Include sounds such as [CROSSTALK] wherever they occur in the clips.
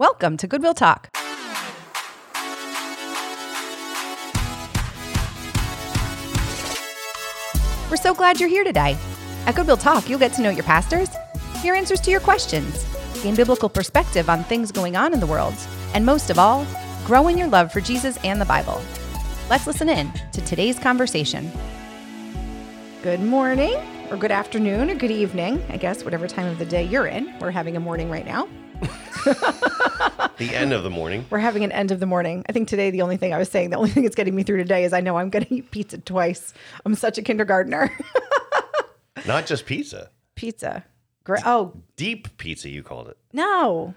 Welcome to Goodwill Talk. We're so glad you're here today. At Goodwill Talk, you'll get to know your pastors, hear answers to your questions, gain biblical perspective on things going on in the world, and most of all, grow in your love for Jesus and the Bible. Let's listen in to today's conversation. Good morning, or good afternoon, or good evening, I guess, whatever time of the day you're in. We're having a morning right now. [LAUGHS] The end of the morning. We're having an end of the morning. I think today the only thing I was saying, the only thing that's getting me through today is I know I'm going to eat pizza twice. I'm such a kindergartner. [LAUGHS] Not just pizza. pizza. Great. Oh, Deep pizza, you called it. no.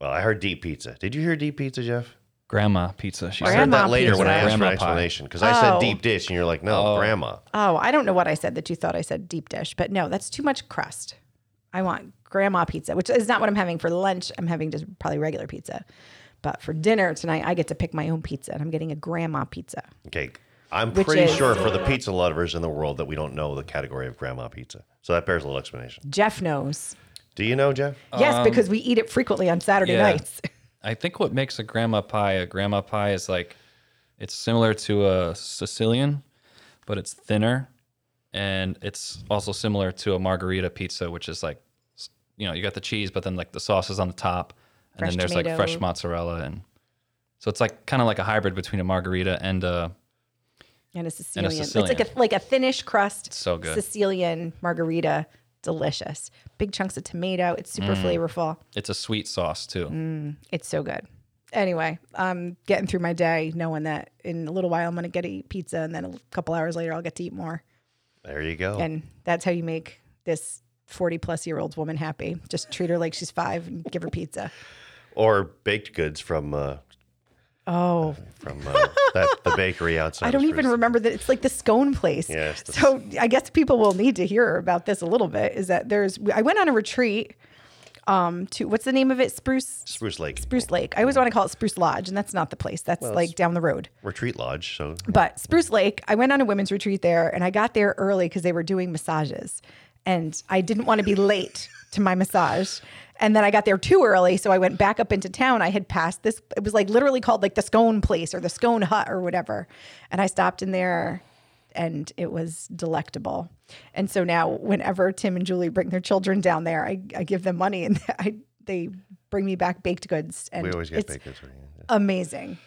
Well, I heard deep pizza. Did you hear deep pizza, Jeff? Grandma pizza. She I said. heard that later when I pizza. asked for an pie. explanation because I said Oh. deep dish and you're like, no, Oh. grandma. Oh, I don't know what I said that you thought I said deep dish, but no, that's too much crust. I want grandma pizza, which is not what I'm having for lunch. I'm having just probably regular pizza. But for dinner tonight, I get to pick my own pizza and I'm getting a grandma pizza. Okay. I'm Which pretty is- sure for the pizza lovers in the world that we don't know the category of grandma pizza. So that bears a little explanation. Jeff knows. Do you know, Jeff? yes, um, because we eat it frequently on Saturday yeah. nights. [LAUGHS] I think what makes a grandma pie a grandma pie is like it's similar to a Sicilian, but it's thinner, and it's also similar to a margarita pizza, which is like, you know, you got the cheese, but then like the sauce is on the top, and Fresh then there's tomato. like fresh mozzarella, and so it's like kind of like a hybrid between a margarita and a And a Sicilian. Sicilian. It's like a like a thinnish crust. so good. Sicilian margarita. Delicious. Big chunks of tomato. It's super Mm. flavorful. it's a sweet sauce too. It's so good. Anyway, I'm getting through my day knowing that in a little while I'm going to get to eat pizza and then a couple hours later I'll get to eat more. There you go. And that's how you make this 40 plus year old woman happy. Just treat her like she's five and give her pizza. or baked goods from uh, Oh, from uh, that the bakery outside. [LAUGHS] I don't even Spruce. remember that it's like the scone place. Yes, So I guess people will need to hear about this a little bit. Is that there's I went on a retreat um to what's the name of it? Spruce Spruce Lake Spruce Lake. I always want to call it Spruce Lodge, and that's not the place. That's like down the road. Retreat Lodge. So But Spruce Lake, I went on a women's retreat there, and I got there early because they were doing massages, and I didn't want to be late to my massage. And then I got there too early, so I went back up into town. I had passed this; it was like literally called like the Scone Place or the Scone Hut or whatever. And I stopped in there, and it was delectable. And so now, whenever Tim and Julie bring their children down there, I, I give them money, and [LAUGHS] I they bring me back baked goods. And we always get it's baked goods. right? Yeah. amazing.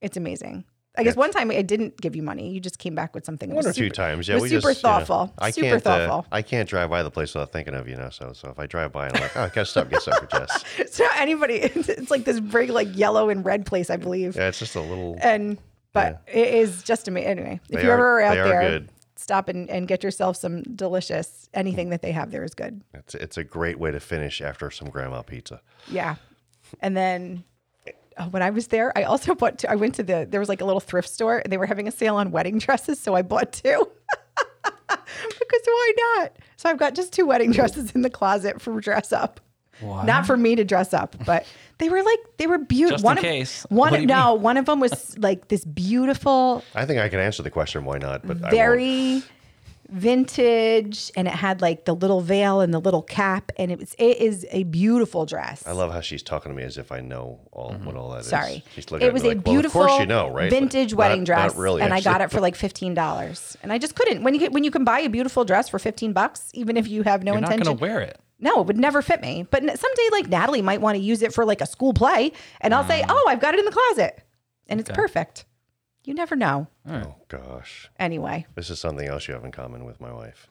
It's amazing. I guess one time I didn't give you money. You just came back with something. One was or two times. Yeah, we super just you know, thoughtful. I super can't. thoughtful. Uh, I can't drive by the place without thinking of you now. So, so if I drive by and I'm like, oh, I gotta stop, and get something for Jess. [LAUGHS] so anybody, it's, [LAUGHS] it's like this very like yellow and red place, I believe. Yeah, it's just a little. And but it is just amazing. Anyway, if you are- ever are out there, good. stop and, and get yourself some delicious. Anything that they have there is good. It's it's a great way to finish after some grandma pizza. Yeah. And then uh, when I was there, I also [LAUGHS] bought. Two, I went to the. There was like a little thrift store, and they were having a sale on wedding dresses, so I bought two. [LAUGHS] because why not? So I've got just two wedding dresses in the closet for dress up. Not for me to dress up, but they were like they were beautiful. Just in one case. Of, one What do you no, one of them was like this beautiful, I think I can answer the question why not, but I won't. very vintage, and it had like the little veil and the little cap, and it was it is a beautiful dress. I love how she's talking to me as if I know all what all that is. Sorry. she's looking it at was me a like, beautiful Well, of course you know, right? Vintage not- wedding not dress, really, and I got it for [LAUGHS] like fifteen dollars. And I just couldn't. When you get, when you can buy a beautiful dress for fifteen bucks, even if you have no You're not intention, gonna wear it. No, it would never fit me. But someday, like Natalie might want to use it for like a school play, and I'll say, ah. "Oh, I've got it in the closet," and it's. Okay. perfect. You never know. Oh gosh, Anyway, this is something else you have in common with my wife.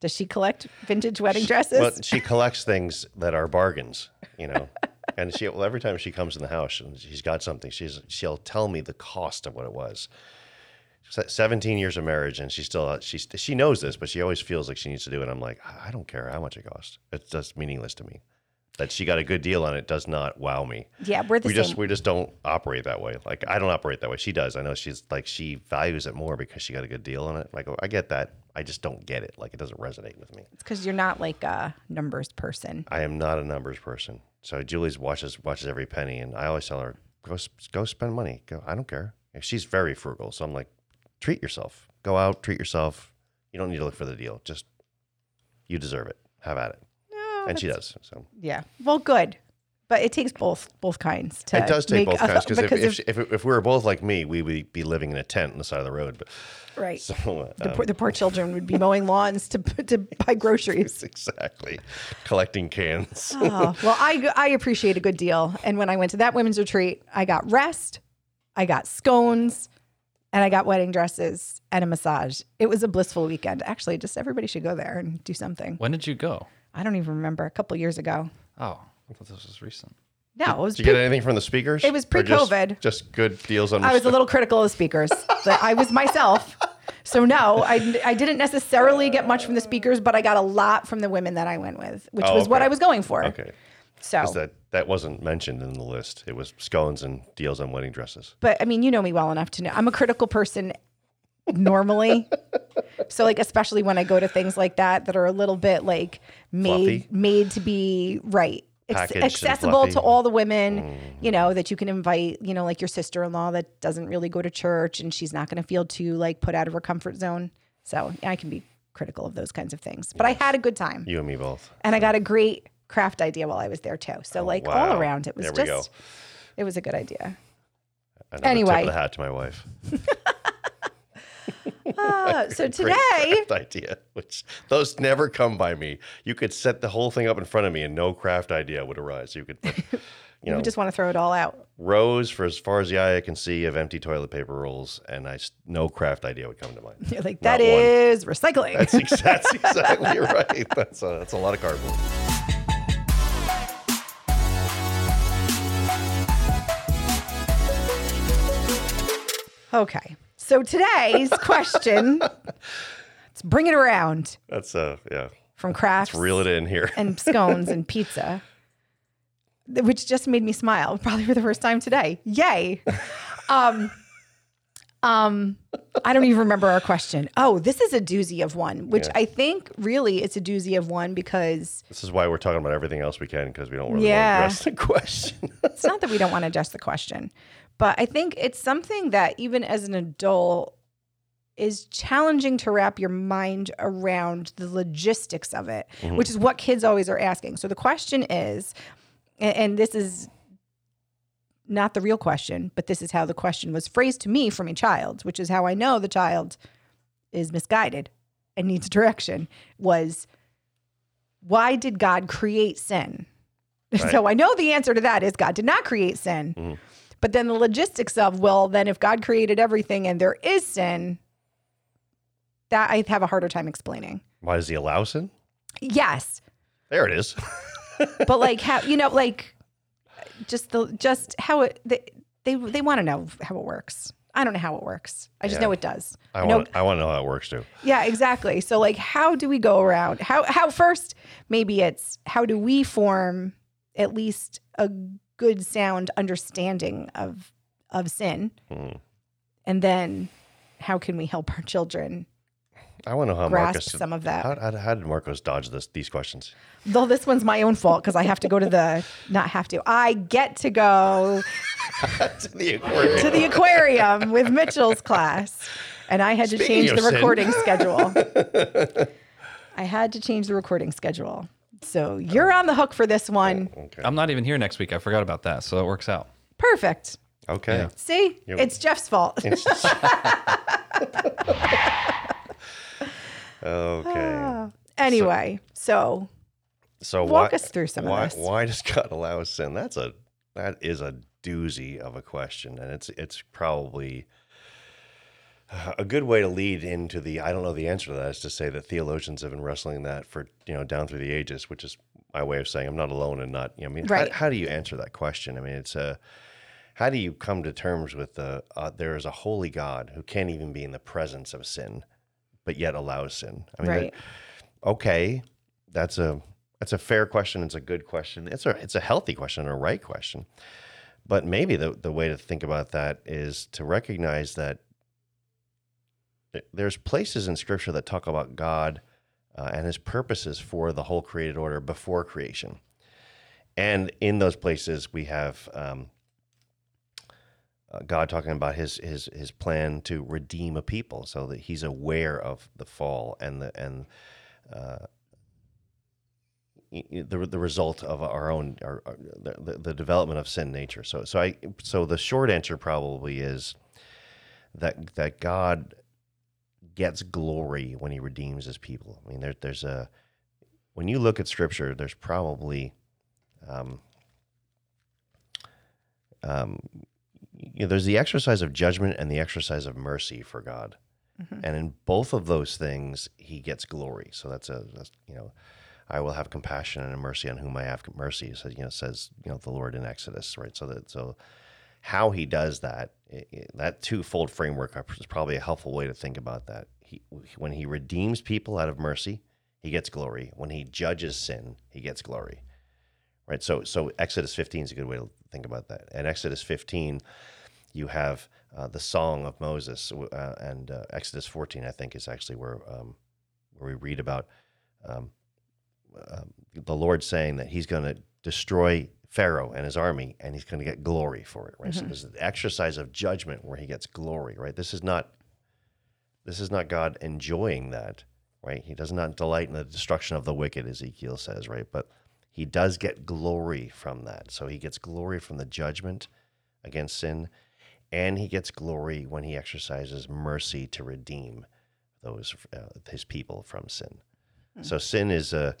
does she collect vintage wedding dresses? Well, she [LAUGHS] collects things that are bargains, you know. [LAUGHS] and she well, every time she comes in the house and she's got something, she's she'll tell me the cost of what it was. Se- Seventeen years of marriage, and she still uh, she she knows this, but she always feels like she needs to do it. I'm like, I don't care how much it costs; it's just meaningless to me. That she got a good deal on it does not wow me. yeah, we're the we same. just we just don't operate that way. Like I don't operate that way. She does. I know she's like she values it more because she got a good deal on it. Like I get that. I just don't get it. Like it doesn't resonate with me. it's because you're not like a numbers person. I am not a numbers person. So Julie's watches watches every penny, and I always tell her go go spend money. Go. I don't care. She's very frugal, so I'm like, treat yourself. Go out, treat yourself. You don't need to look for the deal. Just you deserve it. Have at it. No, and she does. So Yeah. Well, good. but it takes both both kinds. To It does take both a- kinds because if, if, if, if we were both like me, we would be living in a tent on the side of the road. But right, so uh, the, poor, the poor children would be mowing lawns to to buy [LAUGHS] groceries. exactly collecting cans. Oh, well, I I appreciate a good deal. And when I went to that women's retreat, I got rest, I got scones, and I got wedding dresses and a massage. It was a blissful weekend. Actually, just everybody should go there and do something. When did you go? I don't even remember. A couple years ago. Oh, I thought this was recent. No, it was. Did you pre- get anything from the speakers? It was pre-COVID. Just, good deals on. I was a little critical of the speakers. but I was myself. So no, I, I didn't necessarily get much from the speakers, but I got a lot from the women that I went with, which Oh, was what. I was going for. okay. So, that that wasn't mentioned in the list. It was scones and deals on wedding dresses. but I mean, you know me well enough to know I'm a critical person normally. [LAUGHS] so like especially when I go to things like that that are a little bit like made Fluffy. made to be right. Ex- Packaged and accessible to fluffy. all the women, mm. you know, that you can invite, you know, like your sister-in-law that doesn't really go to church and she's not going to feel too like put out of her comfort zone. So, I can be critical of those kinds of things. But I had a good time. You and me both. And I got a great craft idea while I was there too. So like all Oh, around it was There just it was a good idea. Another Anyway. tip of the hat to my wife. Uh, [LAUGHS] [LAUGHS] so today craft idea, which those never come by me. You could set the whole thing up in front of me, and no craft idea would arise. You could, put, [LAUGHS] you you know, just want to throw it all out. rows for as far as the eye can see of empty toilet paper rolls, and I no craft idea would come to mind. You're like, Not that one. is recycling. That's, that's exactly right. That's a, that's a lot of cardboard. Okay. So today's [LAUGHS] question, let's bring it around That's uh yeah. from crafts Reel it in here. and scones and [LAUGHS] pizza, th- which just made me smile probably for the first time today. Yay. Um, um, I don't even remember our question. Oh, this is a doozy of one, which Yeah. I think really it's a doozy of one because This is why we're talking about everything else we can because we don't really Yeah. want to address the [LAUGHS] question. it's not that we don't want to adjust the question, but I think it's something that even as an adult is challenging to wrap your mind around the logistics of it, which is what kids always are asking. So the question is, and this is not the real question, but this is how the question was phrased to me from a child, which is how I know the child is misguided and needs direction was why did God create sin? [LAUGHS] So I know the answer to that is God did not create sin. Mhm. But then the logistics of, well, then if God created everything and there is sin, that I have a harder time explaining. Why does he allow sin? Yes. There it is. [LAUGHS] But like how you know, like just the just how it they they, they want to know how it works. I don't know how it works. I just Yeah. know it does. I know want I want to know how it works too. Yeah, exactly. So like how do we go around? How how first maybe it's how do we form at least a good sound understanding of of sin? Hmm. And then how can we help our children I want to know how grasp Marcos. some of that? How, how, how did Marcos dodge this, these questions? Though this one's my own fault because I have to go to the not have to. I get to go [LAUGHS] to the aquarium. to the aquarium with Mitchell's class. And I had to change the sin. recording schedule. [LAUGHS] I had to change the recording schedule. So oh, you're on the hook for this one. Oh, okay. I'm not even here next week. I forgot about that, so it works out. Perfect. Okay. Yeah. See, You- it's Jeff's fault. [LAUGHS] [LAUGHS] okay. Ah. anyway, so So Walk why, us through some of why, this. Why does God allow sin? That's a that is a doozy of a question, and it's it's probably a good way to lead into the I don't know the answer to that is to say that theologians have been wrestling that for you know down through the ages, which is my way of saying I'm not alone and not. You know, I mean, Right. how, how do you answer that question? I mean, it's a how do you come to terms with the uh, there is a holy God who can't even be in the presence of sin, but yet allows sin? I mean, right. that- okay, that's a that's a fair question. It's a good question. It's a it's a healthy question, a right question. But maybe the the way to think about that is to recognize that th- there's places in Scripture that talk about God uh, and His purposes for the whole created order before creation, and in those places we have. Um, uh, God talking about his his his plan to redeem a people, so that He's aware of the fall and the and uh, the, the result of our own our, our, the, the development of sin nature. So so I so the short answer probably is that that God gets glory when He redeems His people. I mean, there, there's a when you look at Scripture, there's probably um, um, you know, there's the exercise of judgment and the exercise of mercy for God, and in both of those things, He gets glory. So that's a that's, you know, I will have compassion and mercy on whom I have mercy. So you know, says you know the Lord in Exodus, right? So that so how He does that, i i that twofold framework is probably a helpful way to think about that. He when He redeems people out of mercy, He gets glory. When He judges sin, He gets glory right? So, so Exodus 15 is a good way to think about that. And Exodus 15, you have uh, the song of Moses, uh, and uh, Exodus 14, I think, is actually where um, where we read about um, um, the Lord saying that He's going to destroy Pharaoh and his army, and He's going to get glory for it, right? So there's the exercise of judgment where He gets glory, right? This is not this is not God enjoying that, right? He does not delight in the destruction of the wicked, Ezekiel says, right? But he does get glory from that. So he gets glory from the judgment against sin, and he gets glory when he exercises mercy to redeem those uh, his people from sin. So sin is a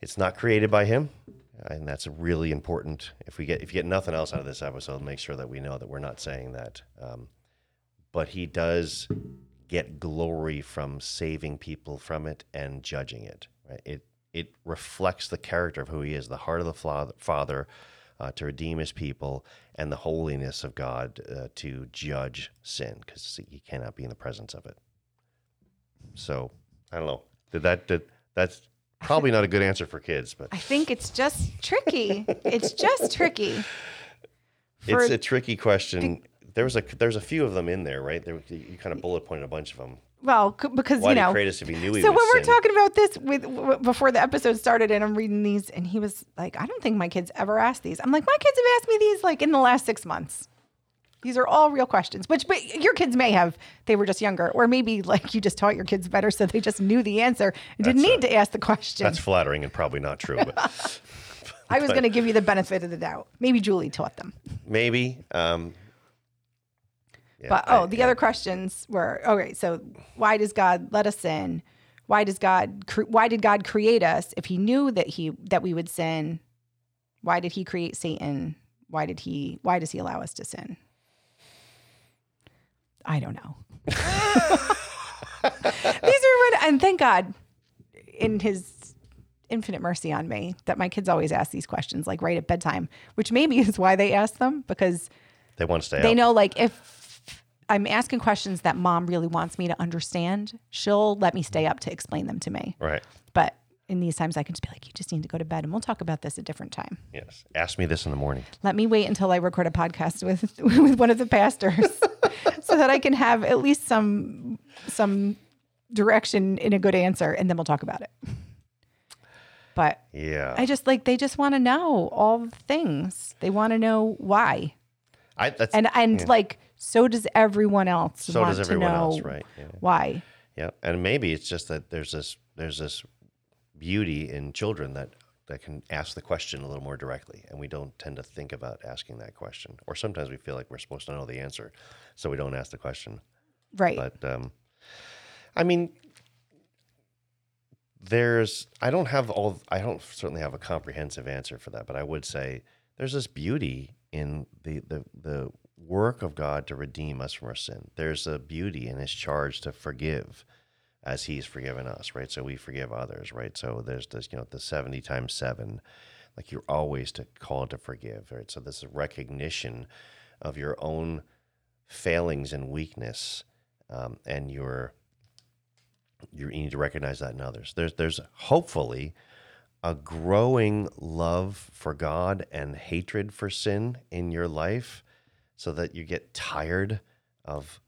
it's not created by him, and that's really important. If we get if you get nothing else out of this episode, make sure that we know that we're not saying that. Um, but he does get glory from saving people from it and judging it. Right? It it reflects the character of who he is, the heart of the Father, uh, to redeem his people, and the holiness of God uh, to judge sin, because he cannot be in the presence of it. So I don't know. Did that? Did that's probably not a good answer for kids, but I think it's just tricky. it's just tricky. For- it's a tricky question. There was a there's a few of them in there, right? There, you kind of bullet pointed a bunch of them. well, because Why you know. he create us if he knew he So when we're sin? talking about this with w- before the episode started, and I'm reading these, and he was like, "I don't think my kids ever asked these." I'm like, "My kids have asked me these like in the last six months." These are all real questions, which but your kids may have. They were just younger, or maybe like you just taught your kids better, so they just knew the answer and didn't That's, need to ask the question. That's flattering and probably not true, but [LAUGHS] I was [LAUGHS] going to give you the benefit of the doubt. Maybe Julie taught them. maybe. Um, yeah, But I- oh, the other questions were okay. So why does God let us sin? Why does God? Cre- why did God create us if He knew that He that we would sin? Why did He create Satan? Why did He? Why does He allow us to sin? I don't know. These are what, and thank God, in His infinite mercy on me, that my kids always ask these questions, like right at bedtime, which maybe [LAUGHS] is why they ask them because they want to stay they up. know like if I'm asking questions that mom really wants me to understand, she'll let me stay up to explain them to me. Right. But in these times, I can just be like, you just need to go to bed and we'll talk about this a different time. Yes. Ask me this in the morning. Let me wait until I record a podcast with [LAUGHS] with one of the pastors [LAUGHS] so that I can have at least some some direction in a good answer and then we'll talk about it. But Yeah. I just like they just want to know all the things. They want to know why. I, that's, And and like so does everyone else so want does everyone to know else, right? Yeah. why. Yeah, and maybe it's just that there's this there's this beauty in children that that can ask the question a little more directly, and we don't tend to think about asking that question. Or sometimes we feel like we're supposed to know the answer, so we don't ask the question. Right. But um, I mean, there's I don't have all I don't certainly have a comprehensive answer for that, but I would say there's this beauty in the the the work of God to redeem us from our sin. There's a beauty in His charge to forgive, as He's forgiven us, right? So we forgive others, right? So there's this you know the seventy times seven, like you're always to called to forgive, right? So this is recognition of your own failings and weakness, um, and your you need to recognize that in others. There's there's hopefully a growing love for God and hatred for sin in your life, so that you get tired of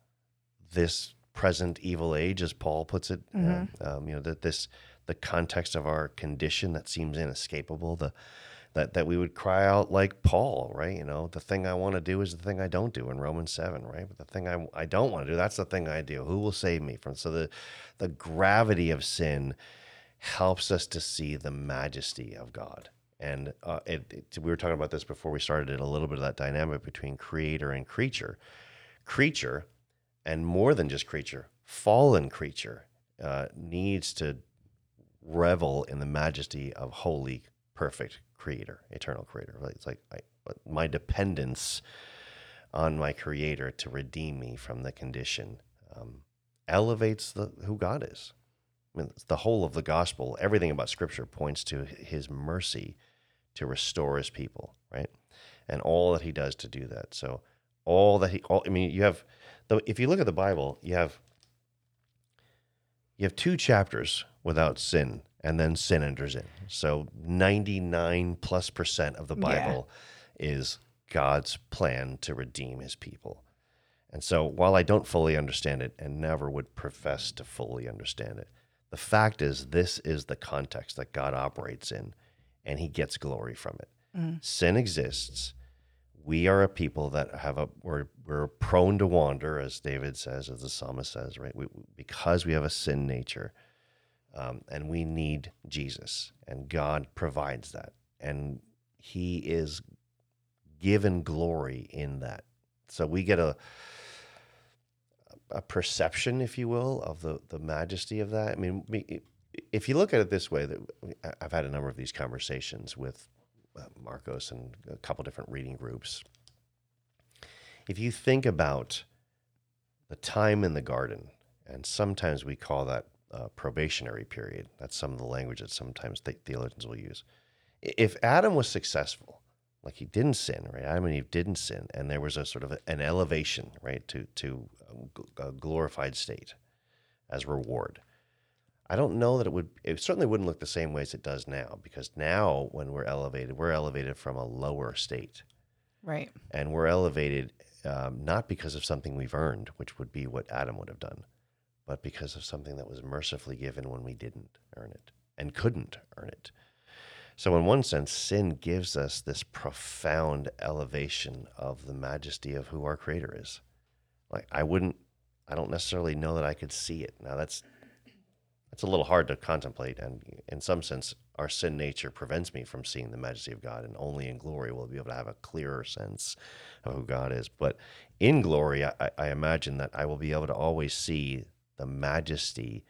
this present evil age, as Paul puts it. Uh, um, you know that this the context of our condition that seems inescapable. The that that we would cry out like Paul, right? You know, the thing I want to do is the thing I don't do in Romans seven, right? But the thing I I don't want to do, that's the thing I do. Who will save me from? So the the gravity of sin helps us to see the majesty of God. And uh, it, it- we were talking about this before we started it a little bit of that dynamic between creator and creature. Creature, and more than just creature, fallen creature, uh, needs to revel in the majesty of holy, perfect creator, eternal creator. It's like I, my dependence on my creator to redeem me from the condition um, elevates the, who God is. I mean, the whole of the gospel, everything about scripture points to his mercy to restore his people, right? And all that he does to do that. So, all that he, all, I mean, you have, though, if you look at the Bible, you have, you have two chapters without sin, and then sin enters in. So, 99 plus percent of the Yeah. Bible is God's plan to redeem his people. And so, while I don't fully understand it and never would profess to fully understand it, the fact is, this is the context that God operates in, and he gets glory from it. Mm. Sin exists. We are a people that have a, we're, we're prone to wander, as David says, as the psalmist says, right? We, because we have a sin nature, um, and we need Jesus, and God provides that. And he is given glory in that. So we get a, a perception, if you will, of the the majesty of that. I mean, if you look at it this way, that I've had a number of these conversations with Marcos and a couple different reading groups. If you think about the time in the garden, and sometimes we call that uh, probationary period. That's some of the language that sometimes the- theologians will use. If Adam was successful, like he didn't sin, right? Adam and Eve didn't sin, and there was a sort of an elevation, right, to to a glorified state as reward. I don't know that it would. It certainly wouldn't look the same way as it does now, because now when we're elevated, we're elevated from a lower state, Right. and we're elevated um, not because of something we've earned, which would be what Adam would have done, but because of something that was mercifully given when we didn't earn it and couldn't earn it. So, in one sense, sin gives us this profound elevation of the majesty of who our Creator is. Like, I wouldn't, I don't necessarily know that I could see it. Now, that's that's a little hard to contemplate, and in some sense, our sin nature prevents me from seeing the majesty of God, and only in glory will I be able to have a clearer sense of who God is. But in glory, I, I imagine that I will be able to always see the majesty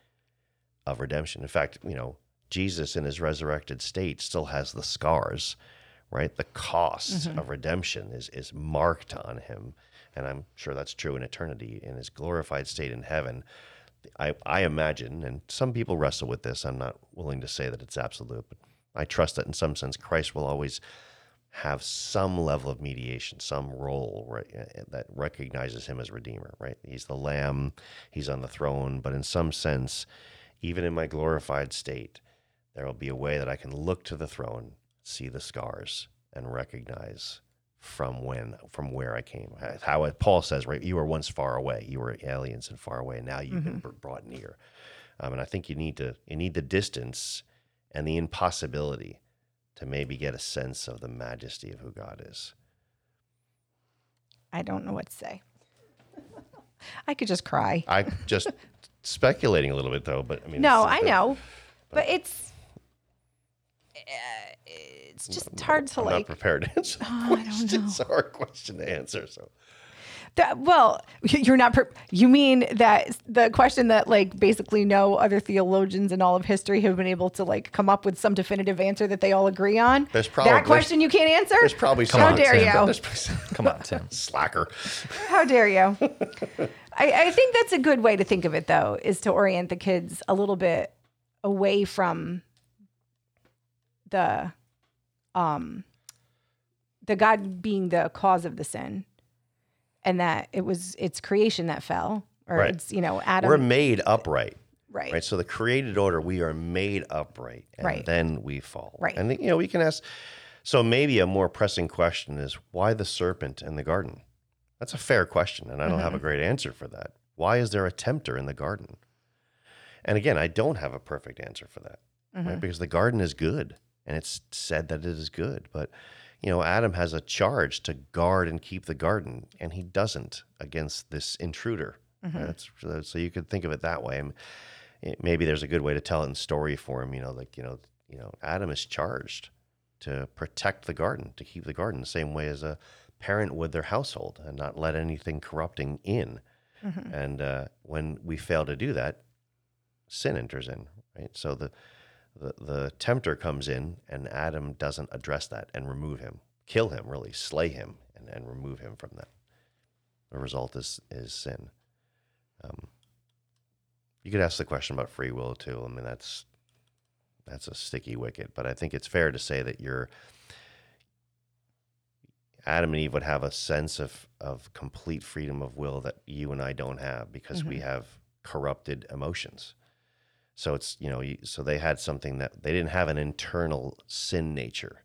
of redemption. In fact, you know, Jesus in his resurrected state still has the scars, right? The cost mm-hmm. of redemption is is marked on him, and I'm sure that's true in eternity. In his glorified state in heaven, I, I imagine, and some people wrestle with this. I'm not willing to say that it's absolute, but I trust that in some sense, Christ will always have some level of mediation, some role right, uh, that recognizes him as Redeemer, right? He's the Lamb, he's on the throne, but in some sense, even in my glorified state, there will be a way that I can look to the throne, see the scars, and recognize from when, from where I came. How Paul says, right? You were once far away, you were aliens and far away, and now you've been brought near. Um, and I think you need to, you need the distance and the impossibility to maybe get a sense of the majesty of who God is. I don't know what to say. I could just cry. I just speculating a little bit though, but I mean, No, I know, but it's uh, it's just hard to I'm like. not prepared to answer the Oh, I don't question. It's a hard question to answer. So That, well, you're not. Per- you mean that the question that like basically no other theologians in all of history have been able to like come up with some definitive answer that they all agree on. There's probably- that question you can't answer. there's probably some. How dare Tim. you? There's Come on, Tim. [LAUGHS] slacker. How dare you? I, I think that's a good way to think of it, though, is to orient the kids a little bit away from the um the God being the cause of the sin, and that it was its creation that fell, or Right. it's you know Adam, We're made upright. right? Right. So the created order, we are made upright, and Right. then we fall. Right. And you know, we can ask. So maybe a more pressing question is why the serpent in the garden? That's a fair question, and I don't Mm-hmm. have a great answer for that. Why is there a tempter in the garden? And again, I don't have a perfect answer for that, Mm-hmm. right? Because the garden is good, and it's said that it is good. But you know, Adam has a charge to guard and keep the garden, and he doesn't against this intruder. Mm-hmm. Right? So you could think of it that way. It, maybe there's a good way to tell it in story form. You know, like you know, you know, Adam is charged to protect the garden, to keep the garden, the same way as a parent would their household, and not let anything corrupting in. And uh, when we fail to do that, sin enters in, right? So the, the the tempter comes in, and Adam doesn't address that and remove him, kill him, really slay him, and, and remove him from that. The result is is sin. Um, you could ask the question about free will too. I mean, that's that's a sticky wicket, but I think it's fair to say that you're Adam and Eve would have a sense of of complete freedom of will that you and I don't have because we have corrupted emotions. So it's you know so they had something that they didn't have an internal sin nature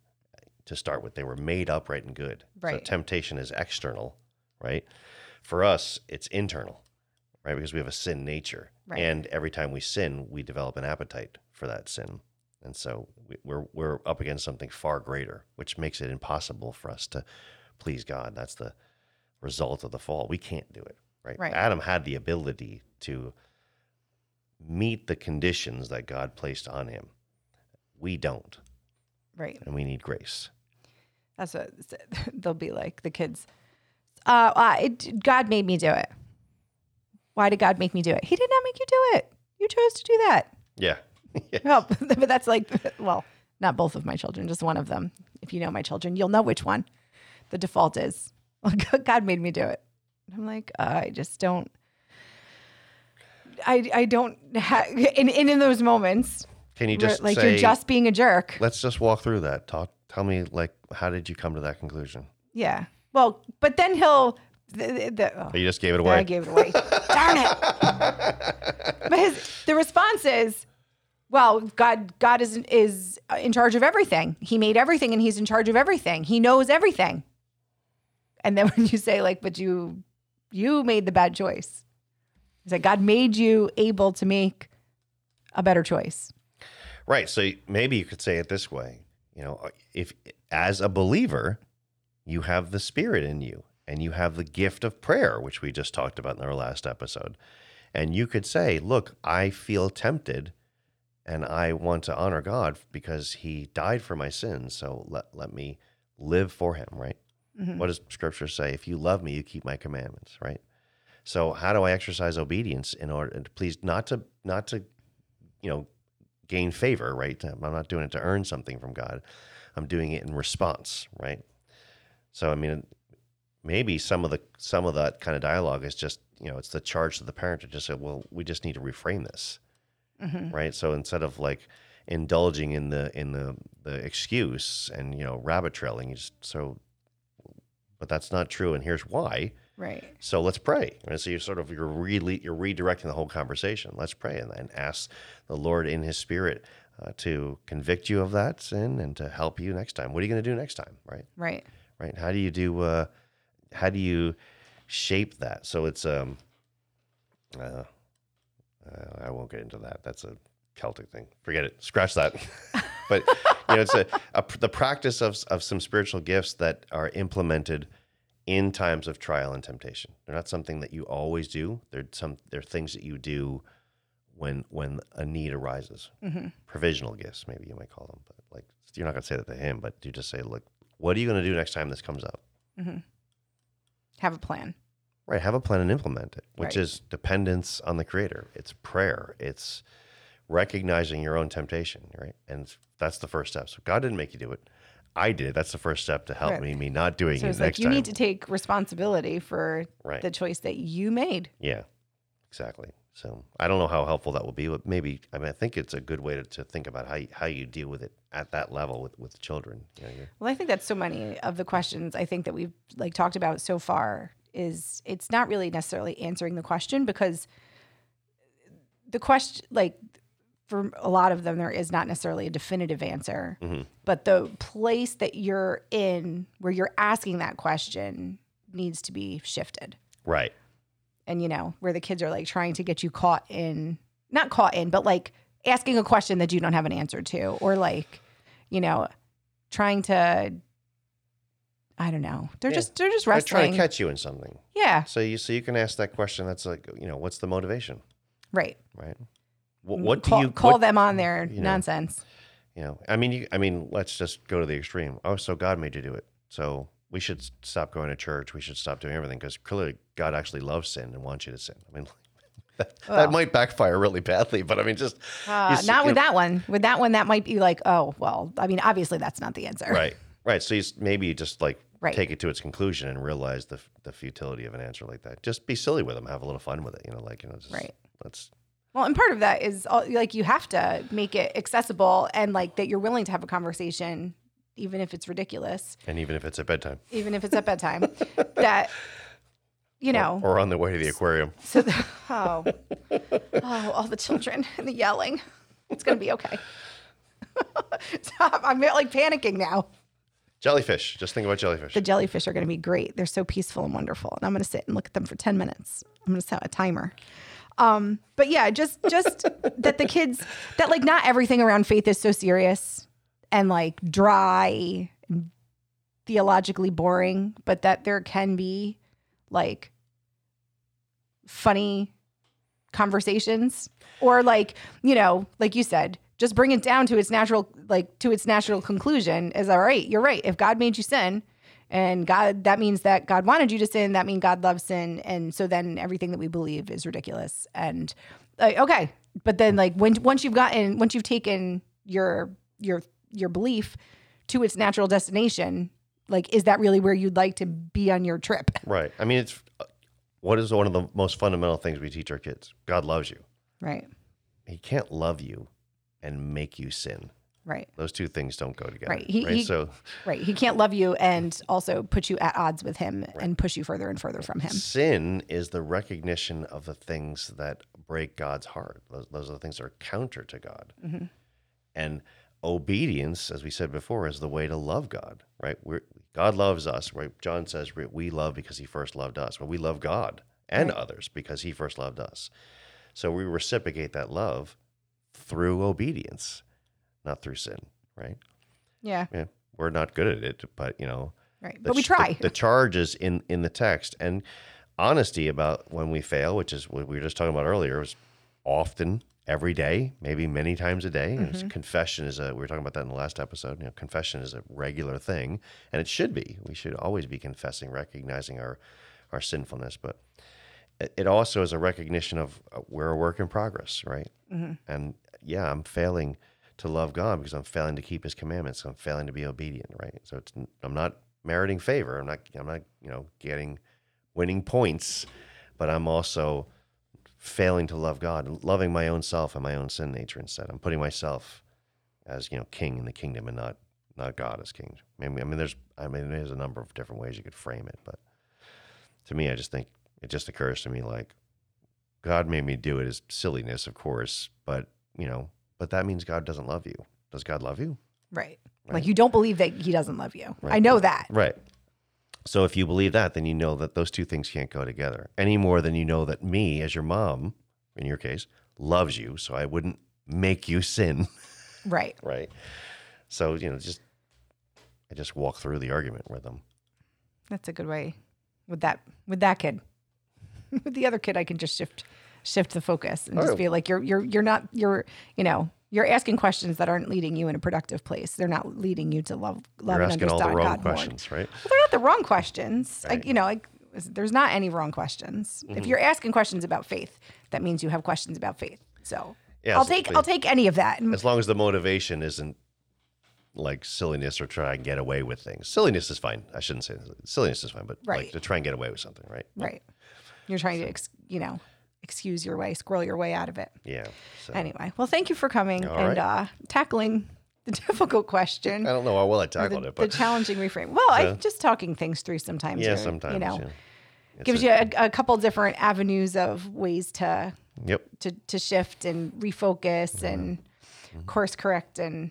to start with. They were made upright and good. So Right. temptation is external, right? For us, it's internal, right? Because we have a sin nature, Right. and every time we sin, we develop an appetite for that sin, and so we, we're we're up against something far greater, which makes it impossible for us to please God. That's the result of the fall. We can't do it, right? Right. Adam had the ability to meet the conditions that God placed on him. We don't, Right. and we need grace. That's what [LAUGHS] they'll be like the kids. Uh, uh, it, God made me do it. Why did God make me do it? He did not make you do it. You chose to do that. Yeah. [LAUGHS] Well, [LAUGHS] but that's like, well, not both of my children, just one of them. If you know my children, you'll know which one. The default is, well, God made me do it. I'm like, I just don't. I I don't have, and, and in those moments, Can you just like say, you're just being a jerk. let's just walk through that. Talk, tell me, like, how did you come to that conclusion? Yeah. Well, but then he'll. The, the, oh. oh, you just gave it there I gave it away. Darn it! [LAUGHS] But his the response is, well, God God is is in charge of everything. He made everything, and He's in charge of everything. He knows everything. And then [LAUGHS] when you say like, but you you made the bad choice. Like God made you able to make a better choice. Right. So maybe you could say it this way. You know, if as a believer, you have the spirit in you and you have the gift of prayer, which we just talked about in our last episode. And you could say, look, I feel tempted and I want to honor God because he died for my sins. So let, let me live for him, right? Mm-hmm. What does scripture say? If you love me, you keep my commandments, right? So how do I exercise obedience in order to please not to not to you know gain favor, right? I'm not doing it to earn something from God. I'm doing it in response, right? So I mean, maybe some of the some of that kind of dialogue is just you know it's the charge to the parent to just say, well, we just need to reframe this, mm-hmm. right? So instead of like indulging in the in the the excuse and you know rabbit trailing, you just so, but that's not true, and here's why. Right. So let's pray. And so you're sort of you're really you're redirecting the whole conversation. Let's pray and, and ask the Lord in His Spirit uh, to convict you of that sin and to help you next time. What are you going to do next time? Right. Right. Right. How do you do? Uh, how do you shape that? So it's um. Uh, uh, I won't get into that. That's a Celtic thing. Forget it. Scratch that. [LAUGHS] but you know, it's a, a the practice of of some spiritual gifts that are implemented in times of trial and temptation. They're not something that you always do. They're some they're things that you do when when a need arises. Mm-hmm. Provisional gifts, maybe you might call them. But like you're not going to say that to him, but you just say, "Look, what are you going to do next time this comes up?" Mm-hmm. Have a plan. Right. Have a plan and implement it, which Right. is dependence on the Creator. It's prayer. It's recognizing your own temptation. Right. And that's the first step. So God didn't make you do it. I did. That's the first step to help Right. me me not doing So it it's like you time. need to take responsibility for Right. the choice that you made. Yeah, exactly. So I don't know how helpful that will be, but maybe I mean I think it's a good way to, to think about how you, how you deal with it at that level with with children. You know, Well, I think that's so many of the questions I think that we've like talked about so far is it's not really necessarily answering the question because the question like for a lot of them there is not necessarily a definitive answer. Mm-hmm. But the place that you're in where you're asking that question needs to be shifted. right. And you know, where the kids are like trying to get you caught in not caught in, but like asking a question that you don't have an answer to or like, you know, trying to I don't know. They're Yeah. just they're just They're trying to catch you in something. yeah, So you so you can ask that question. That's like you know what's the motivation, right. right? What, what do you call what- them on their know. nonsense. You know, I mean, you, I mean, let's just go to the extreme. Oh, so God made you do it. So we should stop going to church. We should stop doing everything because clearly God actually loves sin and wants you to sin. I mean, [LAUGHS] that, that might backfire really badly, but I mean, just Uh, you not you with know, that one. With that one, that might be like, oh, well, I mean, obviously that's not the answer. right, right. So you, maybe you just like Right. take it to its conclusion and realize the the futility of an answer like that. Just be silly with them, have a little fun with it. You know, like you know, just, Right. Let's Well, and part of that is all, like you have to make it accessible and like that you're willing to have a conversation, even if it's ridiculous, and even if it's at bedtime even if it's at bedtime, [LAUGHS] that, you know, or on the way to the aquarium. so, the, [LAUGHS] oh, oh, all the children and the yelling. It's going to be okay. [LAUGHS] Stop. I'm like panicking now. Jellyfish. Just think about jellyfish. The jellyfish are going to be great. They're so peaceful and wonderful. And I'm going to sit and look at them for 10 minutes. I'm going to set a timer. Um, but yeah, just just [LAUGHS] that the kids that like not everything around faith is so serious and like dry and theologically boring, but that there can be like funny conversations or like, you know, like you said, just bring it down to its natural like to its natural conclusion is all right. You're right. If God made you sin and God that means that God wanted you to sin, that means God loves sin and so then everything that we believe is ridiculous. And like okay, but then like when once you've gotten once you've taken your your your belief to its natural destination, like is that really where you'd like to be on your trip? right. I mean, it's what is one of the most fundamental things we teach our kids? God loves you. Right. He can't love you and make you sin. Right. Those two things don't go together. Right. He- right? he- so Right. He can't love you and also put you at odds with him and push you further and further from him. sin is the recognition of the things that break God's heart. Those, those are the things that are counter to God. Mm-hmm. And obedience, as we said before, is the way to love God. Right? We're, God loves us. Right? John says we- we love because He first loved us. Well, we love God and others because He first loved us. So we reciprocate that love through obedience, not through sin. Right? Yeah. Yeah, we're not good at it, but you know, Right. the But we try. The, the charge is in in the text, and honesty about when we fail, which is what we were just talking about earlier, is often every day, maybe many times a day. Mm-hmm. confession is a we were talking about that in the last episode. You know, confession is a regular thing, and it should be. We should always be confessing, recognizing our our sinfulness, but it- it also is a recognition of uh, we're a work in progress, right? Mm-hmm. And yeah, I'm failing to love God because I'm failing to keep His commandments. I'm failing to be obedient, right? So it's I'm not meriting favor. I'm not I'm not you know getting winning points, but I'm also failing to love God loving my own self and my own sin nature instead. I'm putting myself as you know king in the kingdom and not not God as king. I mean, I mean, there's I mean, there's a number of different ways you could frame it, but to me, I just think it just occurs to me like God made me do it as silliness, of course, but you know, but that means God doesn't love you. Does God love you? Right. Right. Like you don't believe that he doesn't love you. Right. I know that. Right. So if you believe that, then you know that those two things can't go together any more than you know that me, as your mom, in your case, loves you. So I wouldn't make you sin. [LAUGHS] Right. Right. So, you know, just, I just walk through the argument with them. That's a good way with that with that kid. [LAUGHS] with the other kid I can just shift shift the focus and just Oh. feel like you're you're you're not you're you know, you're asking questions that aren't leading you in a productive place. They're not leading you to love love You're and asking all the wrong God more. questions, right? Well, they're not the wrong questions. Right. Like, you know, like there's not any wrong questions. Mm-hmm. If you're asking questions about faith, that means you have questions about faith. So Yeah, I'll so take the- I'll take any of that. As long as the motivation isn't like silliness or try and get away with things. Silliness is fine. I shouldn't say silliness is fine, but Right. like to try and get away with something, right? right. You're trying to ex, you know, excuse your way, squirrel your way out of it. Yeah. So Anyway, well, thank you for coming All and right. uh, tackling the [LAUGHS] difficult question. I don't know how well I or tackled the, it, but the challenging reframe. Well, I Yeah. just talking things through sometimes. yeah, are, sometimes you know yeah. Gives a- you a, a couple different avenues of ways to Yep. to to shift and refocus and Mm-hmm. course correct and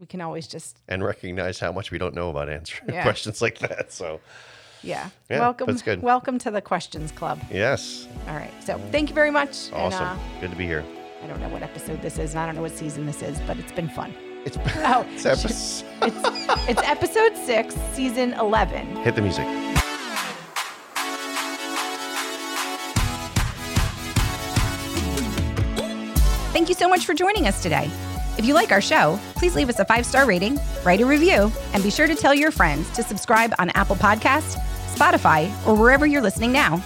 we can always just and recognize how much we don't know about answering Yeah. [LAUGHS] questions like that. So, yeah, Yeah, welcome that's good. welcome to the questions club yes, all right so thank you very much awesome. and uh, Good to be here. i don't know what episode this is and i don't know what season this is but it's been fun It's, oh it's [LAUGHS] episode. it's, it's episode six season 11 Hit the music. Thank Thank you so much for joining us today. If you like our show, please leave us a five star rating, write a review, and be sure to tell your friends to subscribe on Apple Podcasts, Spotify, or wherever you're listening now.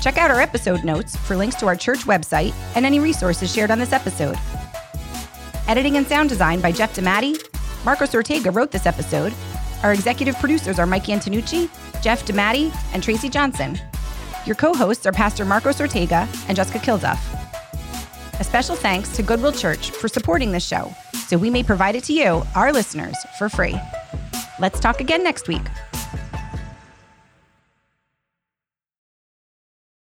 Check out our episode notes for links to our church website and any resources shared on this episode. Editing and sound design by Jeff DeMatti. Marcos Ortega wrote this episode. Our executive producers are Mike Antonucci, Jeff DeMatti, and Tracy Johnson. Your co hosts are Pastor Marcos Ortega and Jessica Kilduff. A special thanks to Goodwill Church for supporting this show so we may provide it to you, our listeners, for free. Let's talk again next week.